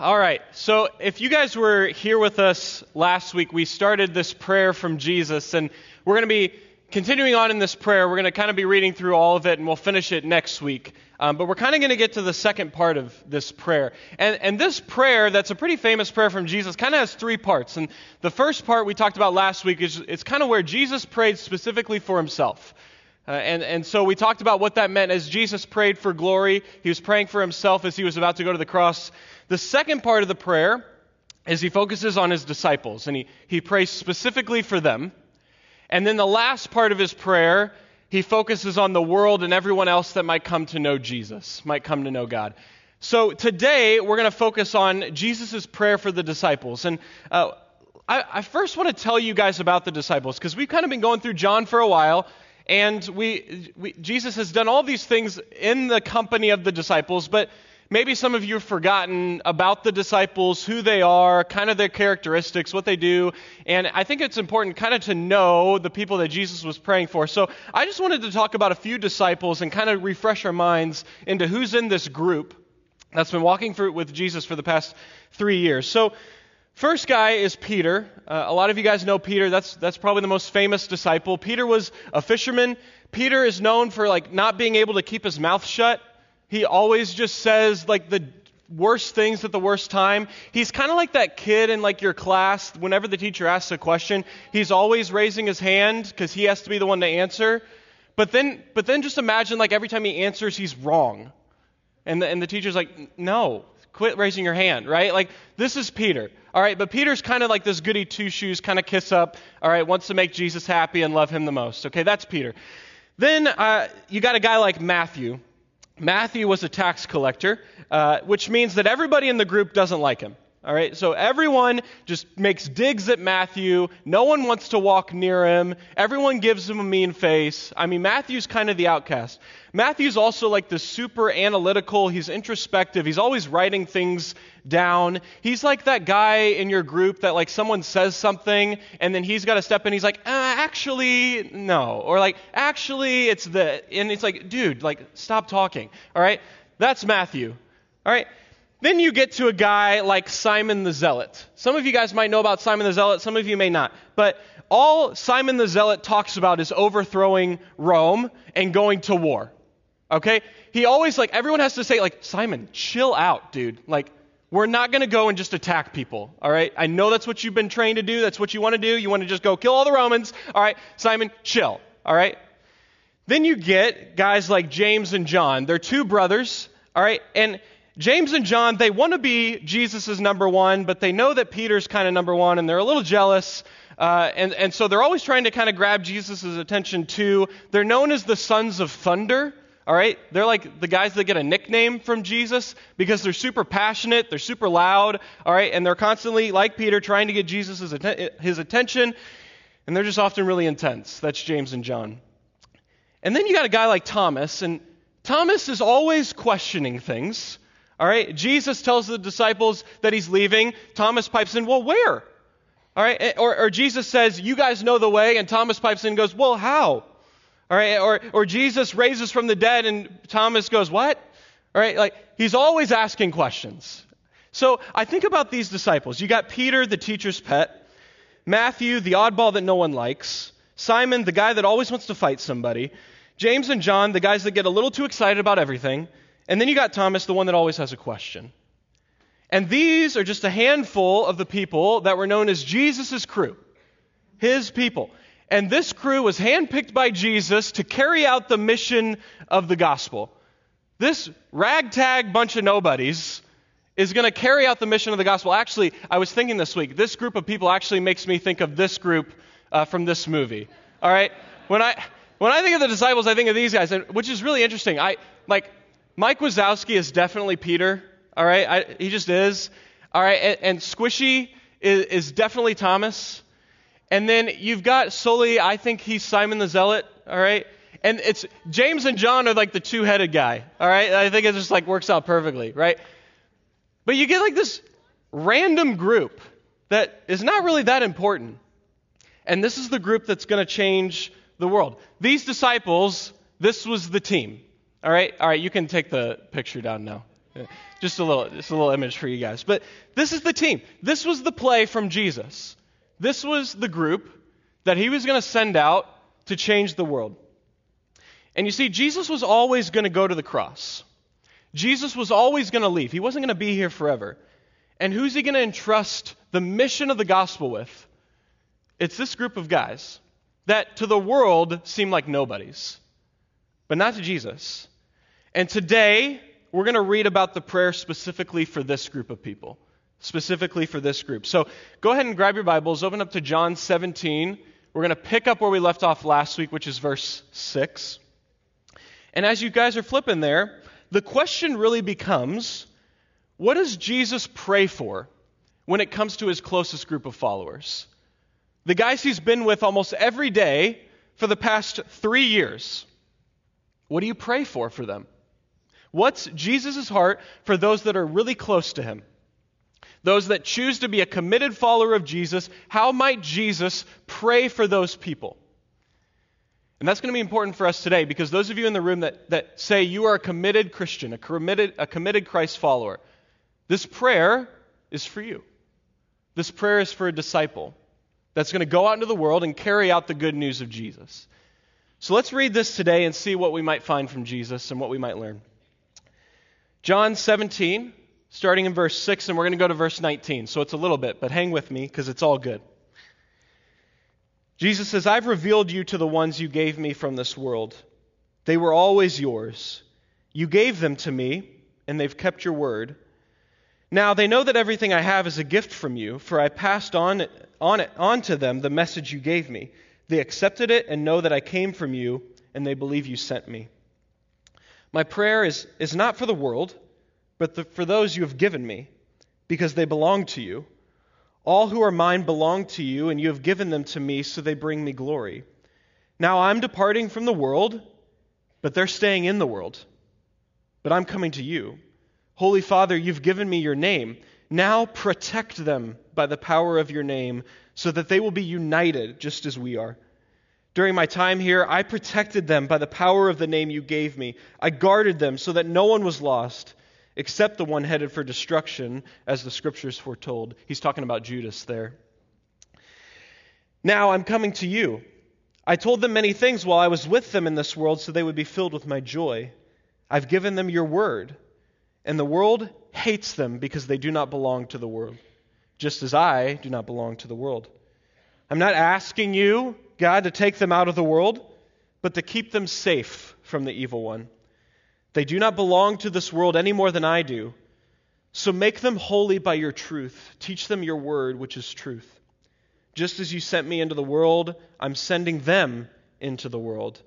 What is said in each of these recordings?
All right. So, if you guys were here with us last week, we started this prayer from Jesus, and we're going to be continuing on in this prayer. We're going to kind of be reading through all of it, and we'll finish it next week. Um, but we're kind of going to get to the second part of this prayer. And, and this prayer, that's a pretty famous prayer from Jesus, kind of has three parts. And the first part we talked about last week is it's kind of where Jesus prayed specifically for himself. Uh, and, and so we talked about what that meant as Jesus prayed for glory. He was praying for himself as he was about to go to the cross. The second part of the prayer is he focuses on his disciples and he, he prays specifically for them. And then the last part of his prayer, he focuses on the world and everyone else that might come to know Jesus, might come to know God. So today we're going to focus on Jesus' prayer for the disciples. And uh, I, I first want to tell you guys about the disciples because we've kind of been going through John for a while. And we, we, Jesus has done all these things in the company of the disciples, but maybe some of you have forgotten about the disciples, who they are, kind of their characteristics, what they do. And I think it's important kind of to know the people that Jesus was praying for. So I just wanted to talk about a few disciples and kind of refresh our minds into who's in this group that's been walking through with Jesus for the past three years. So First guy is Peter. Uh, a lot of you guys know Peter. That's, that's probably the most famous disciple. Peter was a fisherman. Peter is known for like not being able to keep his mouth shut. He always just says like the worst things at the worst time. He's kind of like that kid in like your class. Whenever the teacher asks a question, he's always raising his hand because he has to be the one to answer. But then, but then just imagine like every time he answers, he's wrong. And the, and the teacher's like, no, quit raising your hand, right? Like, this is Peter. All right, but Peter's kind of like this goody two shoes, kind of kiss up, all right, wants to make Jesus happy and love him the most. Okay, that's Peter. Then uh, you got a guy like Matthew. Matthew was a tax collector, uh, which means that everybody in the group doesn't like him. All right, so everyone just makes digs at Matthew. No one wants to walk near him. Everyone gives him a mean face. I mean, Matthew's kind of the outcast. Matthew's also like the super analytical. He's introspective. He's always writing things down. He's like that guy in your group that like someone says something and then he's got to step in. He's like, uh, actually, no. Or like, actually, it's the, and it's like, dude, like, stop talking. All right, that's Matthew. All right. Then you get to a guy like Simon the Zealot. Some of you guys might know about Simon the Zealot, some of you may not. But all Simon the Zealot talks about is overthrowing Rome and going to war. Okay? He always, like, everyone has to say, like, Simon, chill out, dude. Like, we're not going to go and just attack people, all right? I know that's what you've been trained to do. That's what you want to do. You want to just go kill all the Romans. All right, Simon, chill, all right? Then you get guys like James and John. They're two brothers, all right? And James and John, they want to be Jesus' number one, but they know that Peter's kind of number one, and they're a little jealous. Uh, and, and so they're always trying to kind of grab Jesus' attention too. They're known as the sons of thunder. All right? They're like the guys that get a nickname from Jesus because they're super passionate, they're super loud, all right? And they're constantly, like Peter, trying to get Jesus' his attention, and they're just often really intense. That's James and John. And then you got a guy like Thomas, and Thomas is always questioning things. All right, Jesus tells the disciples that he's leaving. Thomas pipes in, Well, where? All right, eh, or, or Jesus says, You guys know the way, and Thomas pipes in and goes, Well, how? All right, or, or Jesus raises from the dead, and Thomas goes, What? All right, like he's always asking questions. So I think about these disciples. You got Peter, the teacher's pet, Matthew, the oddball that no one likes, Simon, the guy that always wants to fight somebody, James and John, the guys that get a little too excited about everything, and then you got Thomas, the one that always has a question. And these are just a handful of the people that were known as Jesus' crew, his people. And this crew was handpicked by Jesus to carry out the mission of the gospel. This ragtag bunch of nobodies is going to carry out the mission of the gospel. Actually, I was thinking this week, this group of people actually makes me think of this group uh, from this movie. All right? When I, when I think of the disciples, I think of these guys, which is really interesting. I, like, Mike Wazowski is definitely Peter. All right, I, he just is. All right, and, and Squishy is, is, definitely Thomas. And then you've got Sully. I think he's Simon the Zealot. All right, and it's James and John are like the two-headed guy. All right, I think it just like works out perfectly, right? But you get like this random group that is not really that important, and this is the group that's going to change the world. These disciples, this was the team. All right, all right, you can take the picture down now. Just a little, just a little image for you guys. But this is the team. This was the play from Jesus. This was the group that he was going to send out to change the world. And you see, Jesus was always going to go to the cross. Jesus was always going to leave. He wasn't going to be here forever. And who's he going to entrust the mission of the gospel with? It's this group of guys that to the world seem like nobodies, but not to Jesus. And today, we're going to read about the prayer specifically for this group of people, specifically for this group. So go ahead and grab your Bibles, open up to John 17. We're going to pick up where we left off last week, which is verse 6. And as you guys are flipping there, the question really becomes what does Jesus pray for when it comes to his closest group of followers? The guys he's been with almost every day for the past three years. What do you pray for for them? What's Jesus' heart for those that are really close to him? Those that choose to be a committed follower of Jesus, how might Jesus pray for those people? And that's going to be important for us today because those of you in the room that, that say you are a committed Christian, a committed, a committed Christ follower, this prayer is for you. This prayer is for a disciple that's going to go out into the world and carry out the good news of Jesus. So let's read this today and see what we might find from Jesus and what we might learn. John 17, starting in verse 6, and we're going to go to verse 19. So it's a little bit, but hang with me because it's all good. Jesus says, I've revealed you to the ones you gave me from this world. They were always yours. You gave them to me, and they've kept your word. Now they know that everything I have is a gift from you, for I passed on, on, it, on to them the message you gave me. They accepted it and know that I came from you, and they believe you sent me. My prayer is, is not for the world, but the, for those you have given me, because they belong to you. All who are mine belong to you, and you have given them to me, so they bring me glory. Now I'm departing from the world, but they're staying in the world. But I'm coming to you. Holy Father, you've given me your name. Now protect them by the power of your name, so that they will be united just as we are. During my time here, I protected them by the power of the name you gave me. I guarded them so that no one was lost except the one headed for destruction, as the scriptures foretold. He's talking about Judas there. Now I'm coming to you. I told them many things while I was with them in this world so they would be filled with my joy. I've given them your word and the world hates them because they do not belong to the world, just as I do not belong to the world. I'm not asking you, God, to take them out of the world, but to keep them safe from the evil one. They do not belong to this world any more than I do. So make them holy by your truth. Teach them your word, which is truth. Just as you sent me into the world, I'm sending them into the world.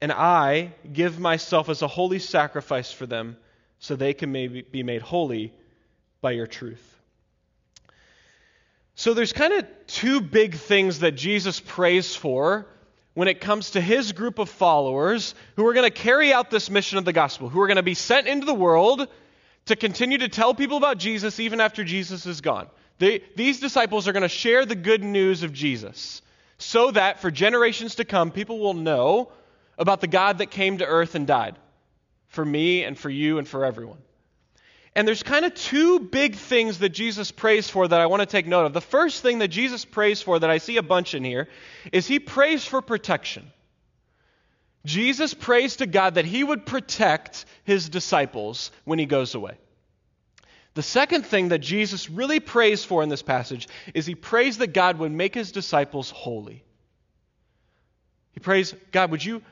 And I give myself as a holy sacrifice for them so they can be made holy by your truth. So there's kind of two big things that Jesus prays for when it comes to his group of followers who are going to carry out this mission of the gospel, who are going to be sent into the world to continue to tell people about Jesus even after Jesus is gone. They, these disciples are going to share the good news of Jesus so that for generations to come, people will know about the God that came to earth and died for me and for you and for everyone. And there's kind of two big things that Jesus prays for that I want to take note of. The first thing that Jesus prays for that I see a bunch in here is he prays for protection. Jesus prays to God that he would protect his disciples when he goes away. The second thing that Jesus really prays for in this passage is he prays that God would make his disciples holy. He prays, God, would you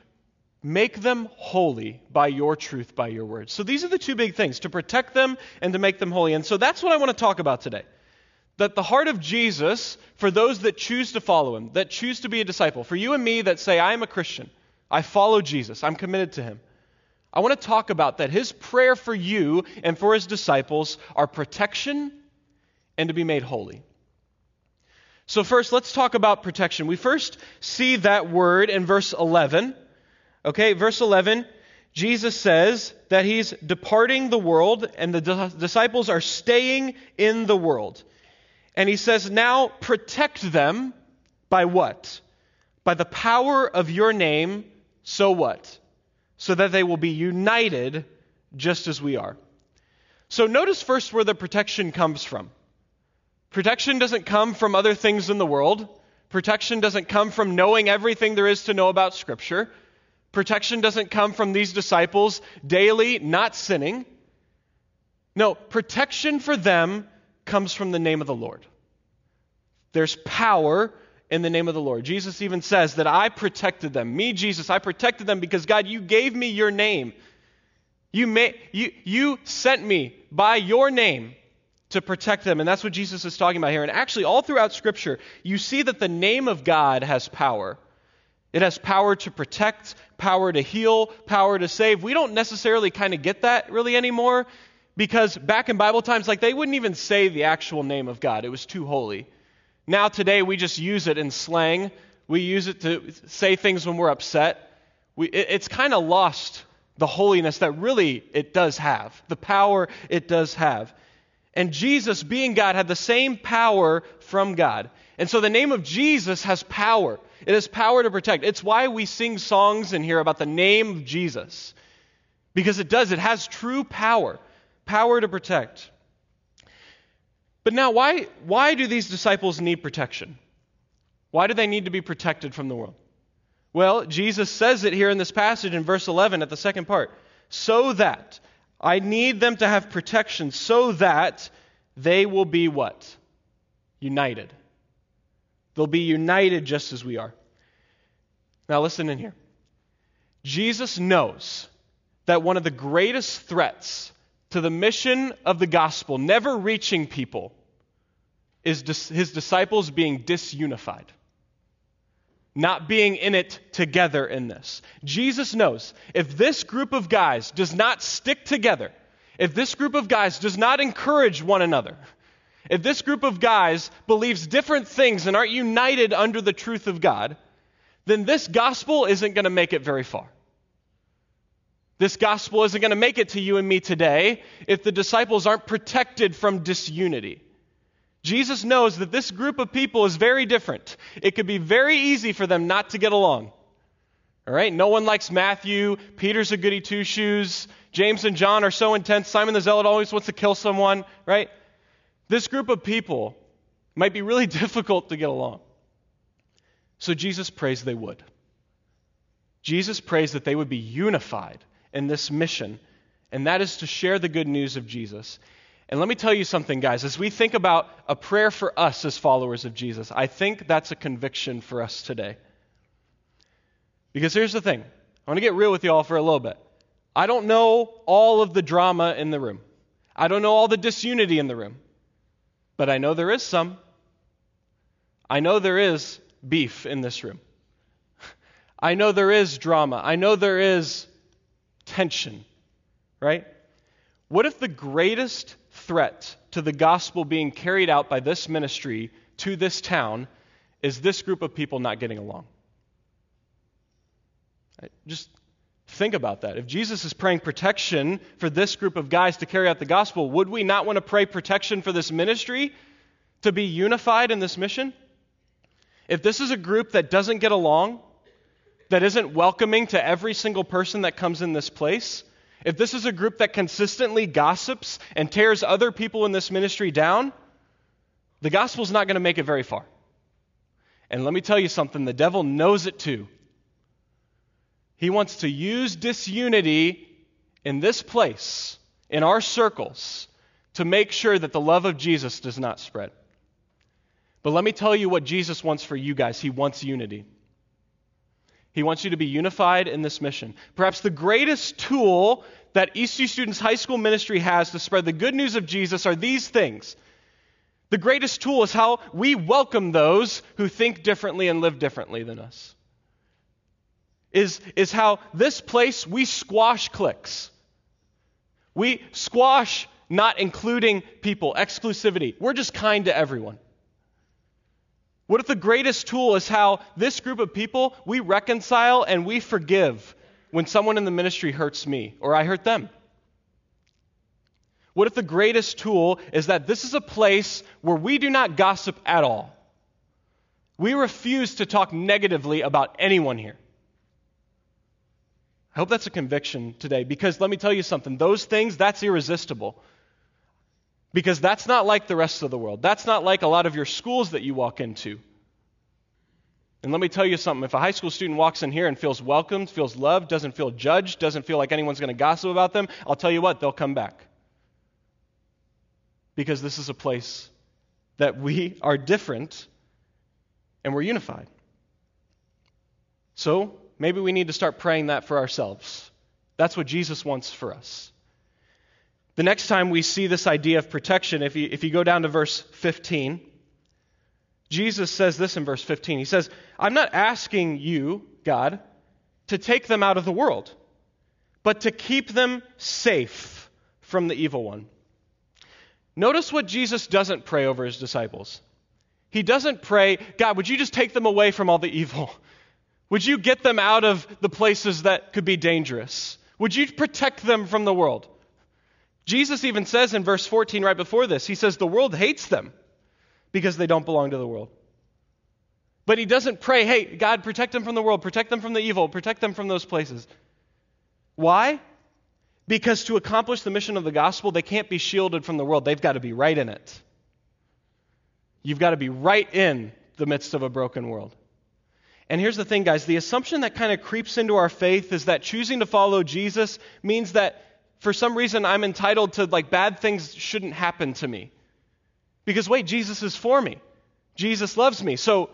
Make them holy by your truth, by your word. So these are the two big things to protect them and to make them holy. And so that's what I want to talk about today. That the heart of Jesus, for those that choose to follow him, that choose to be a disciple, for you and me that say, I am a Christian, I follow Jesus, I'm committed to him. I want to talk about that. His prayer for you and for his disciples are protection and to be made holy. So, first, let's talk about protection. We first see that word in verse 11. Okay, verse 11, Jesus says that he's departing the world and the disciples are staying in the world. And he says, now protect them by what? By the power of your name, so what? So that they will be united just as we are. So notice first where the protection comes from. Protection doesn't come from other things in the world. Protection doesn't come from knowing everything there is to know about Scripture. Protection doesn't come from these disciples daily not sinning. No, protection for them comes from the name of the Lord. There's power in the name of the Lord. Jesus even says that I protected them. Me, Jesus, I protected them because God, you gave me your name. You, may, you, you sent me by your name to protect them. And that's what Jesus is talking about here. And actually, all throughout Scripture, you see that the name of God has power. It has power to protect, power to heal, power to save. We don't necessarily kind of get that really anymore because back in Bible times, like they wouldn't even say the actual name of God, it was too holy. Now, today, we just use it in slang. We use it to say things when we're upset. We, it, it's kind of lost the holiness that really it does have, the power it does have. And Jesus, being God, had the same power from God. And so the name of Jesus has power. It has power to protect. It's why we sing songs in here about the name of Jesus. Because it does, it has true power, power to protect. But now, why, why do these disciples need protection? Why do they need to be protected from the world? Well, Jesus says it here in this passage in verse 11 at the second part. So that I need them to have protection so that they will be what? United. They'll be united just as we are. Now, listen in here. Jesus knows that one of the greatest threats to the mission of the gospel, never reaching people, is his disciples being disunified not being in it together in this. Jesus knows if this group of guys does not stick together, if this group of guys does not encourage one another, if this group of guys believes different things and aren't united under the truth of God, then this gospel isn't going to make it very far. This gospel isn't going to make it to you and me today if the disciples aren't protected from disunity. Jesus knows that this group of people is very different. It could be very easy for them not to get along. All right? No one likes Matthew. Peter's a goody two shoes. James and John are so intense. Simon the Zealot always wants to kill someone, right? This group of people might be really difficult to get along. So Jesus prays they would. Jesus prays that they would be unified in this mission, and that is to share the good news of Jesus. And let me tell you something, guys. As we think about a prayer for us as followers of Jesus, I think that's a conviction for us today. Because here's the thing I want to get real with you all for a little bit. I don't know all of the drama in the room, I don't know all the disunity in the room, but I know there is some. I know there is beef in this room. I know there is drama. I know there is tension, right? What if the greatest threat to the gospel being carried out by this ministry to this town is this group of people not getting along. Just think about that. If Jesus is praying protection for this group of guys to carry out the gospel, would we not want to pray protection for this ministry to be unified in this mission? If this is a group that doesn't get along, that isn't welcoming to every single person that comes in this place, if this is a group that consistently gossips and tears other people in this ministry down, the gospel's not going to make it very far. And let me tell you something the devil knows it too. He wants to use disunity in this place, in our circles, to make sure that the love of Jesus does not spread. But let me tell you what Jesus wants for you guys. He wants unity. He wants you to be unified in this mission. Perhaps the greatest tool that Eastview Students High School Ministry has to spread the good news of Jesus are these things. The greatest tool is how we welcome those who think differently and live differently than us. Is, is how this place we squash cliques. We squash not including people, exclusivity. We're just kind to everyone. What if the greatest tool is how this group of people, we reconcile and we forgive when someone in the ministry hurts me or I hurt them? What if the greatest tool is that this is a place where we do not gossip at all? We refuse to talk negatively about anyone here. I hope that's a conviction today because let me tell you something. Those things, that's irresistible. Because that's not like the rest of the world. That's not like a lot of your schools that you walk into. And let me tell you something if a high school student walks in here and feels welcomed, feels loved, doesn't feel judged, doesn't feel like anyone's going to gossip about them, I'll tell you what, they'll come back. Because this is a place that we are different and we're unified. So maybe we need to start praying that for ourselves. That's what Jesus wants for us. The next time we see this idea of protection, if you, if you go down to verse 15, Jesus says this in verse 15. He says, I'm not asking you, God, to take them out of the world, but to keep them safe from the evil one. Notice what Jesus doesn't pray over his disciples. He doesn't pray, God, would you just take them away from all the evil? Would you get them out of the places that could be dangerous? Would you protect them from the world? Jesus even says in verse 14, right before this, he says, The world hates them because they don't belong to the world. But he doesn't pray, hey, God, protect them from the world, protect them from the evil, protect them from those places. Why? Because to accomplish the mission of the gospel, they can't be shielded from the world. They've got to be right in it. You've got to be right in the midst of a broken world. And here's the thing, guys the assumption that kind of creeps into our faith is that choosing to follow Jesus means that for some reason I'm entitled to, like, bad things shouldn't happen to me. Because, wait, Jesus is for me. Jesus loves me. So,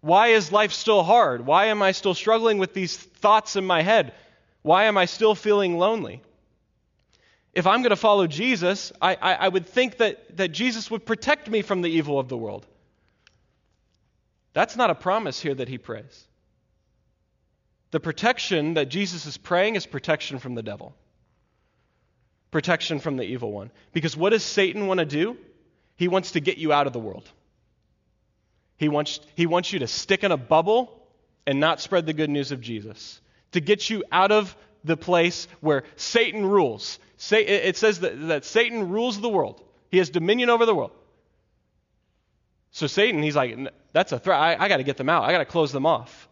why is life still hard? Why am I still struggling with these thoughts in my head? Why am I still feeling lonely? If I'm going to follow Jesus, I, I, I, would think that, that Jesus would protect me from the evil of the world. That's not a promise here that he prays. The protection that Jesus is praying is protection from the devil, protection from the evil one. Because what does Satan want to do? He wants to get you out of the world. He wants, he wants you to stick in a bubble and not spread the good news of Jesus to get you out of the place where Satan rules. It says that, that Satan rules the world, he has dominion over the world. So Satan, he's like, that's a threat. I, I got to get them out. I got to close them off.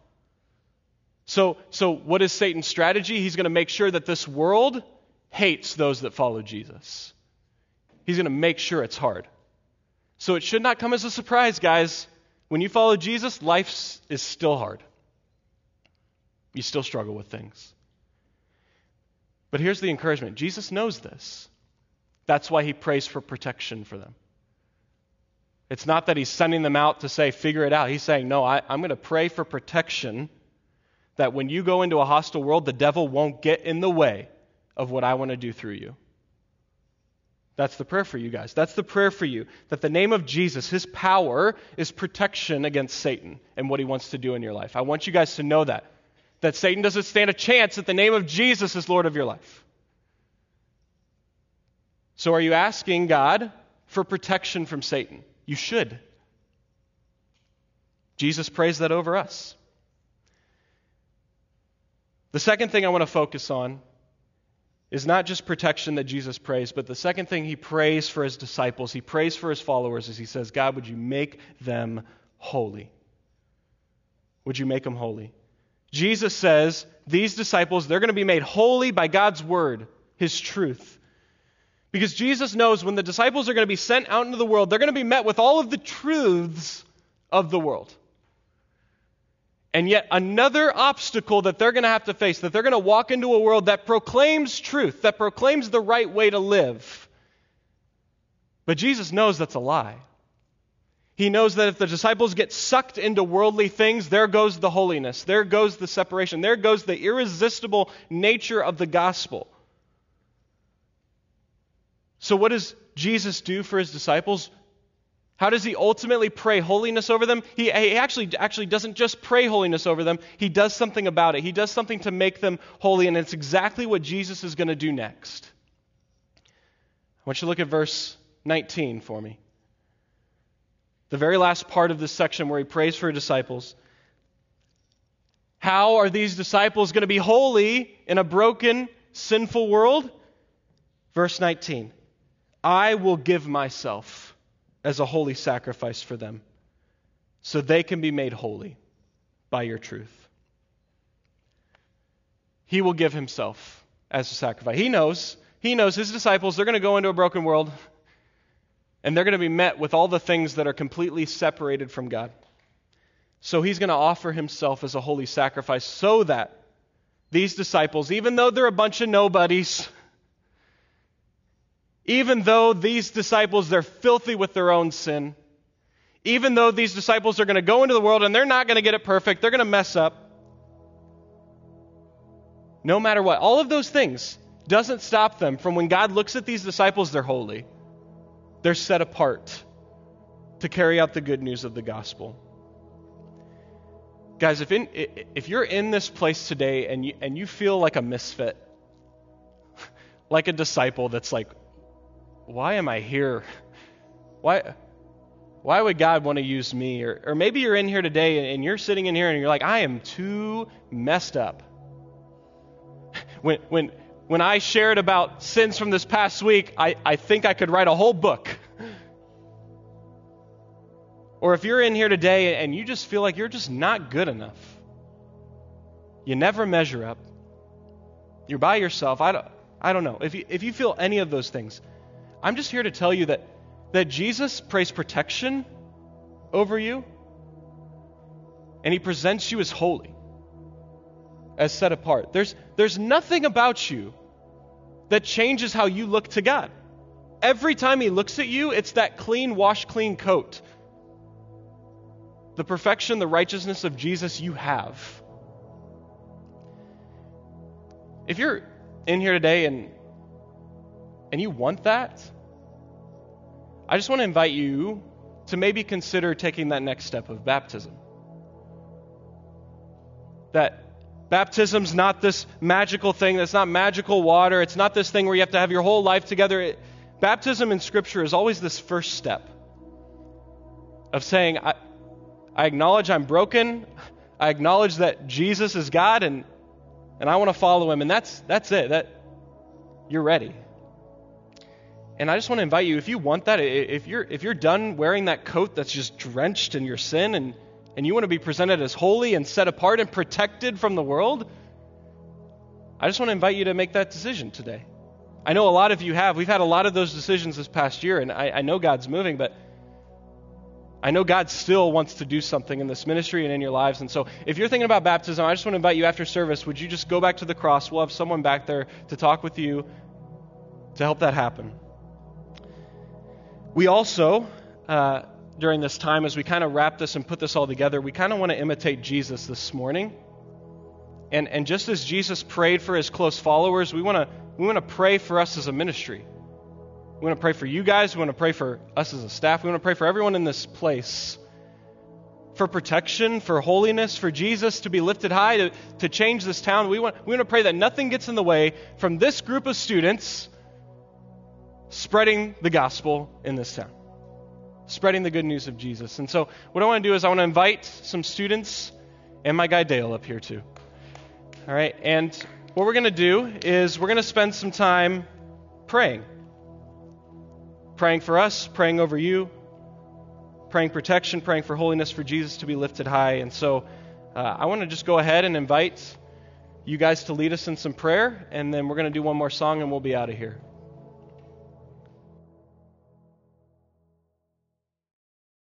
So, so what is Satan's strategy? He's going to make sure that this world hates those that follow Jesus. He's going to make sure it's hard. So it should not come as a surprise, guys. When you follow Jesus, life is still hard. You still struggle with things. But here's the encouragement Jesus knows this. That's why he prays for protection for them. It's not that he's sending them out to say, figure it out. He's saying, no, I, am going to pray for protection that when you go into a hostile world, the devil won't get in the way of what I want to do through you. That's the prayer for you guys. That's the prayer for you. That the name of Jesus, his power, is protection against Satan and what he wants to do in your life. I want you guys to know that that Satan doesn't stand a chance that the name of Jesus is Lord of your life. So, are you asking God for protection from Satan? You should. Jesus prays that over us. The second thing I want to focus on is not just protection that Jesus prays, but the second thing he prays for his disciples, he prays for his followers, is he says, God, would you make them holy? Would you make them holy? Jesus says these disciples, they're going to be made holy by God's word, his truth. Because Jesus knows when the disciples are going to be sent out into the world, they're going to be met with all of the truths of the world. And yet, another obstacle that they're going to have to face, that they're going to walk into a world that proclaims truth, that proclaims the right way to live. But Jesus knows that's a lie. He knows that if the disciples get sucked into worldly things, there goes the holiness, there goes the separation, there goes the irresistible nature of the gospel. So, what does Jesus do for his disciples? How does he ultimately pray holiness over them? He, he, actually, actually doesn't just pray holiness over them, he does something about it. He does something to make them holy, and it's exactly what Jesus is going to do next. I want you to look at verse 19 for me the very last part of this section where he prays for his disciples. How are these disciples going to be holy in a broken, sinful world? Verse 19 I will give myself as a holy sacrifice for them, so they can be made holy by your truth. He will give himself as a sacrifice. He knows, he knows his disciples, they're going to go into a broken world. And they're going to be met with all the things that are completely separated from God. So he's going to offer himself as a holy sacrifice so that these disciples, even though they're a bunch of nobodies, even though these disciples, they're filthy with their own sin, even though these disciples are going to go into the world and they're not going to get it perfect, they're going to mess up. No matter what, all of those things doesn't stop them from when God looks at these disciples, they're holy. They're set apart to carry out the good news of the gospel. Guys, if, in, if you're in this place today and you, and you feel like a misfit, like a disciple that's like, why am I here? Why, why would God want to use me? Or, or maybe you're in here today and you're sitting in here and you're like, I am too messed up. When, when, when I shared about sins from this past week, I, I think I could write a whole book. Or if you're in here today and you just feel like you're just not good enough, you never measure up, you're by yourself, I don't, I don't know. If you, if you feel any of those things, I'm just here to tell you that, that Jesus prays protection over you, and he presents you as holy, as set apart. There's, there's nothing about you that changes how you look to God. Every time he looks at you, it's that clean, wash clean coat the perfection, the righteousness of Jesus you have. If you're in here today and and you want that, I just want to invite you to maybe consider taking that next step of baptism. That baptism's not this magical thing, that's not magical water, it's not this thing where you have to have your whole life together. It, baptism in Scripture is always this first step of saying, I, I acknowledge I'm broken. I acknowledge that Jesus is God and, and I want to follow him. And that's, that's it. That, you're ready. And I just want to invite you, if you want that, if you're, if you're done wearing that coat that's just drenched in your sin and, and you want to be presented as holy and set apart and protected from the world, I just want to invite you to make that decision today. I know a lot of you have. We've had a lot of those decisions this past year, and I, I know God's moving, but I know God still wants to do something in this ministry and in your lives. And so, if you're thinking about baptism, I just want to invite you after service, would you just go back to the cross? We'll have someone back there to talk with you to help that happen. We also, uh, during this time, as we kind of wrap this and put this all together, we kind of want to imitate Jesus this morning. And, and just as Jesus prayed for his close followers, we want to we want to pray for us as a ministry. We want to pray for you guys. We want to pray for us as a staff. We want to pray for everyone in this place for protection, for holiness, for Jesus to be lifted high, to, to change this town. We want, we want to pray that nothing gets in the way from this group of students spreading the gospel in this town, spreading the good news of Jesus. And so, what I want to do is, I want to invite some students and my guy Dale up here too. All right, and what we're going to do is we're going to spend some time praying praying for us, praying over you, praying protection, praying for holiness for Jesus to be lifted high. And so uh, I want to just go ahead and invite you guys to lead us in some prayer, and then we're going to do one more song and we'll be out of here.